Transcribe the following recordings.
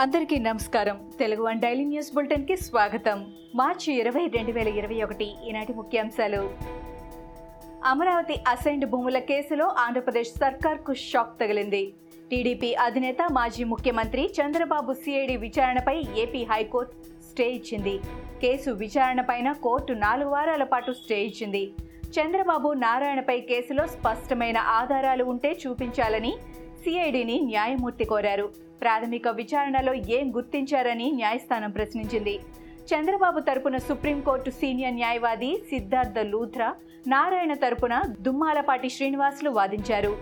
అందరికీ నమస్కారం. Telugu one daily news బులెటిన్కి స్వాగతం. మార్చి ఇరవై రెండు వేల ఇరవై ఒకటి ఈనాటి ముఖ్యాంశాలు. అమరావతి అసైన్డ్ భూముల కేసులో ఆంధ్రప్రదేశ్ సర్కార్కు షాక్ తగిలింది. టీడీపీ అధినేత మాజీ ముఖ్యమంత్రి చంద్రబాబు సిఐడి విచారణపై ఏపీ హైకోర్టు స్టే ఇచ్చింది. కేసు విచారణపైన కోర్టు నాలుగు వారాల పాటు స్టే ఇచ్చింది. చంద్రబాబు నారాయణపై కేసులో స్పష్టమైన ఆధారాలు ఉంటే చూపించాలని సిఐడిని న్యాయమూర్తి కోరారు. ప్రాథమిక విచారణలో ఏం గుర్తించారని న్యాయస్థానం ప్రశ్నించింది. చంద్రబాబు తరపున సుప్రీంకోర్టు సీనియర్ న్యాయవాది సిద్ధార్థ లూథ్రా నారాయణ తరపున దుమ్మాలపాటి శ్రీనివాసులు వాదించారు.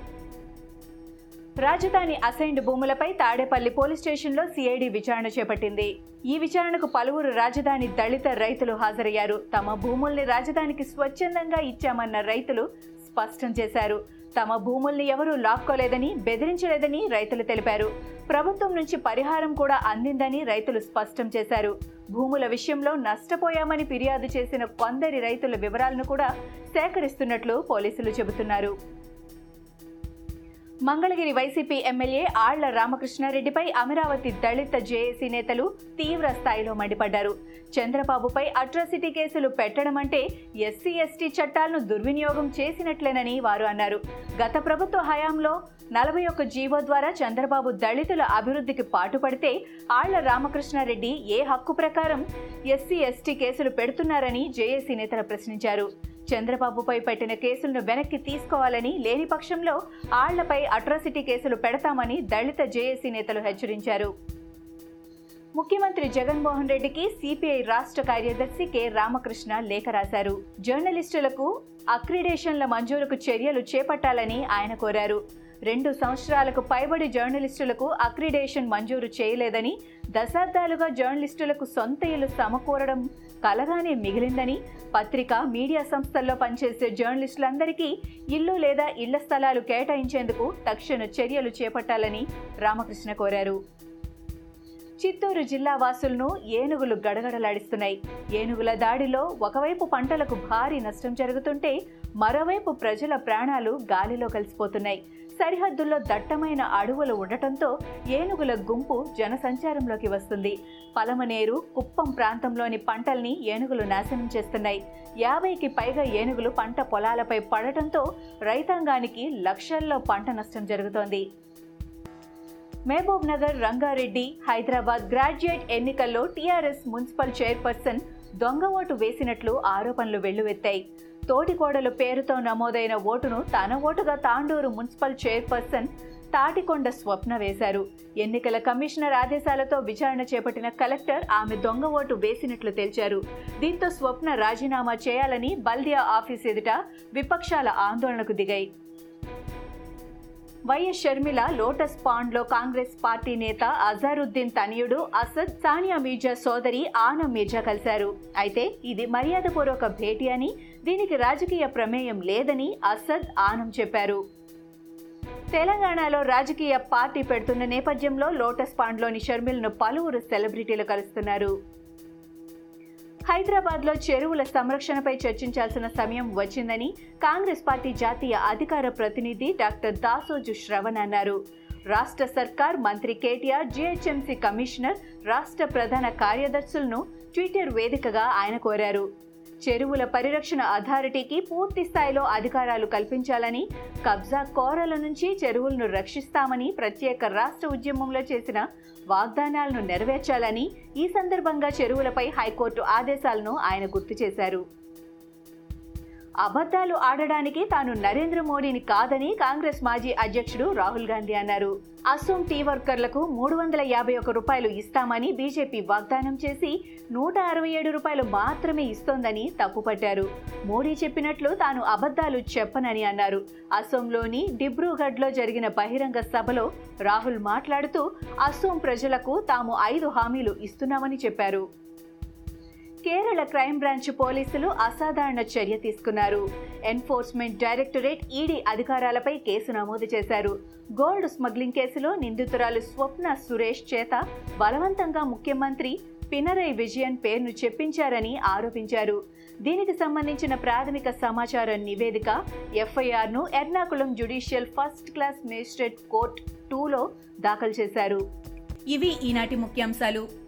రాజధాని అసైన్డ్ భూములపై తాడేపల్లి పోలీస్ స్టేషన్లో సిఐడి విచారణ చేపట్టింది. ఈ విచారణకు పలువురు రాజధాని దళిత రైతులు హాజరయ్యారు. తమ భూముల్ని రాజధానికి స్వచ్ఛందంగా ఇచ్చామన్న రైతులు స్పష్టం చేశారు. తమ భూముల్ని ఎవరూ లాక్కోలేదని బెదిరించలేదని రైతులు తెలిపారు. ప్రభుత్వం నుంచి పరిహారం కూడా అందిందని రైతులు స్పష్టం చేశారు. భూముల విషయంలో నష్టపోయామని ఫిర్యాదు చేసిన కొందరి రైతుల వివరాలను కూడా సేకరిస్తున్నట్లు పోలీసులు చెబుతున్నారు. మంగళగిరి వైసీపీ ఎమ్మెల్యే ఆళ్ళ రామకృష్ణారెడ్డిపై అమరావతి దళిత జేఏసీ నేతలు తీవ్ర స్థాయిలో మండిపడ్డారు. చంద్రబాబుపై అట్రాసిటీ కేసులు పెట్టడం అంటే ఎస్సీ ఎస్టీ చట్టాలను దుర్వినియోగం చేసినట్లేనని వారు అన్నారు. గత ప్రభుత్వ హయాంలో నలభై ఒక్క జీవో ద్వారా చంద్రబాబు దళితుల అభివృద్ధికి పాటుపడితే ఆళ్ళ రామకృష్ణారెడ్డి ఏ హక్కు ప్రకారం ఎస్సీ ఎస్టీ కేసులు పెడుతున్నారని జేఏసీ నేతలు ప్రశ్నించారు. చంద్రబాబుపై పెట్టిన కేసులను వెనక్కి తీసుకోవాలని లేని పక్షంలో ఆళ్ళపై అట్రాసిటీ కేసులు పెడతామని దళిత జేఏసీ నేతలు హెచ్చరించారు. ముఖ్యమంత్రి జగన్మోహన్ రెడ్డికి సిపిఐ రాష్ట్ర కార్యదర్శి కె రామకృష్ణ లేఖ రాశారు. జర్నలిస్టులకు అక్రిడేషన్ల మంజూరుకు చర్యలు చేపట్టాలని ఆయన కోరారు. రెండు సంవత్సరాలకు పైబడి జర్నలిస్టులకు అక్రిడేషన్ మంజూరు చేయలేదని దశాబ్దాలుగా జర్నలిస్టులకు సొంత ఇల్లు సమకూరడం కలగానే మిగిలిందని పత్రిక మీడియా సంస్థల్లో పనిచేసే జర్నలిస్టులందరికీ ఇల్లు లేదా ఇళ్ళ స్థలాలు కేటాయించేందుకు తక్షణ చర్యలు చేపట్టాలని రామకృష్ణ కోరారు. చిత్తూరు జిల్లా వాసులను ఏనుగులు గడగడలాడిస్తున్నాయి. ఏనుగుల దాడిలో ఒకవైపు పంటలకు భారీ నష్టం జరుగుతుంటే మరోవైపు ప్రజల ప్రాణాలు గాలిలో కలిసిపోతున్నాయి. సరిహద్దుల్లో దట్టమైన అడవులు ఉండటంతో ఏనుగుల గుంపు జనసంచారంలోకి వస్తుంది. పలమనేరు కుప్పం ప్రాంతంలోని పంటల్ని ఏనుగులు నాశనం చేస్తున్నాయి. యాభైకి పైగా ఏనుగులు పంట పొలాలపై పడటంతో రైతాంగానికి లక్షల్లో పంట నష్టం జరుగుతోంది. మహబూబ్ నగర్ రంగారెడ్డి హైదరాబాద్ గ్రాడ్యుయేట్ ఎన్నికల్లో టీఆర్ఎస్ మున్సిపల్ చైర్పర్సన్ దొంగ ఓటు వేసినట్లు ఆరోపణలు వెల్లువెత్తాయి. తోటికోడలు పేరుతో నమోదైన ఓటును తన ఓటుగా తాండూరు మున్సిపల్ చైర్పర్సన్ తాటికొండ స్వప్న వేశారు. ఎన్నికల కమిషనర్ ఆదేశాలతో విచారణ చేపట్టిన కలెక్టర్ ఆమె దొంగ ఓటు వేసినట్లు తేల్చారు. దీంతో స్వప్న రాజీనామా చేయాలని బల్దియా ఆఫీస్ ఎదుట విపక్షాల ఆందోళనకు దిగాయి. వైఎస్ షర్మిల లోటస్ పాండ్లో కాంగ్రెస్ పార్టీ నేత అజారుద్దీన్ తనయుడు అసద్ సానియా మీర్జా సోదరి ఆనం మీర్జా కలిశారు. అయితే ఇది మర్యాదపూర్వక భేటీ అని దీనికి రాజకీయ ప్రమేయం లేదని అసద్ ఆనం చెప్పారు. తెలంగాణలో రాజకీయ పార్టీ పెడుతున్న నేపథ్యంలో లోటస్ పాండ్లోని షర్మిలను పలువురు సెలబ్రిటీలు కలుస్తున్నారు. హైదరాబాద్లో చెరువుల సంరక్షణపై చర్చించాల్సిన సమయం వచ్చిందని కాంగ్రెస్ పార్టీ జాతీయ అధికార ప్రతినిధి డాక్టర్ దాసోజు శ్రవణ్ అన్నారు. రాష్ట్ర సర్కార్ మంత్రి కేటీఆర్ జీహెచ్ఎంసీ కమిషనర్ రాష్ట్ర ప్రధాన కార్యదర్శులను ట్విట్టర్ వేదికగా ఆయన కోరారు. చెరువుల పరిరక్షణ అథారిటీకి పూర్తి స్థాయిలో అధికారాలు కల్పించాలని కబ్జా కోరల నుంచి చెరువులను రక్షిస్తామని ప్రత్యేక రాష్ట్ర ఉద్యమంలో చేసిన వాగ్దానాలను నెరవేర్చాలని ఈ సందర్భంగా చెరువులపై హైకోర్టు ఆదేశాలను ఆయన గుర్తు చేశారు. అబద్ధాలు ఆడడానికి తాను నరేంద్ర మోడీని కాదని కాంగ్రెస్ మాజీ అధ్యక్షుడు రాహుల్ గాంధీ అన్నారు. అసోం టీ వర్కర్లకు మూడు వందల యాభై ఒక రూపాయలు ఇస్తామని బీజేపీ వాగ్దానం చేసి నూట అరవై ఏడు రూపాయలు మాత్రమే ఇస్తోందని తప్పుపట్టారు. మోడీ చెప్పినట్లు తాను అబద్ధాలు చెప్పనని అన్నారు. అసోంలోని డిబ్రూగఢ్లో జరిగిన బహిరంగ సభలో రాహుల్ మాట్లాడుతూ అసోం ప్రజలకు తాము ఐదు హామీలు ఇస్తున్నామని చెప్పారు. కేరళ క్రైమ్ బ్రాంచ్ పోలీసులు అసాధారణ చర్య తీసుకున్నారు. ఎన్ఫోర్స్మెంట్ డైరెక్టరేట్ ఈడీ అధికారాలపై కేసు నమోదు చేశారు. గోల్డ్ స్మగ్లింగ్ కేసులో నిందితురాలు స్వప్న సురేష్ చేత బలవంతంగా ముఖ్యమంత్రి పినరై విజయన్ పేరును చెప్పించారని ఆరోపించారు. దీనికి సంబంధించిన ప్రాథమిక సమాచార నివేదిక ఎఫ్ఐఆర్ను Ernakulam judicial first class magistrate court టూలో దాఖలు చేశారు. ఇవి ఈనాటి ముఖ్యాంశాలు.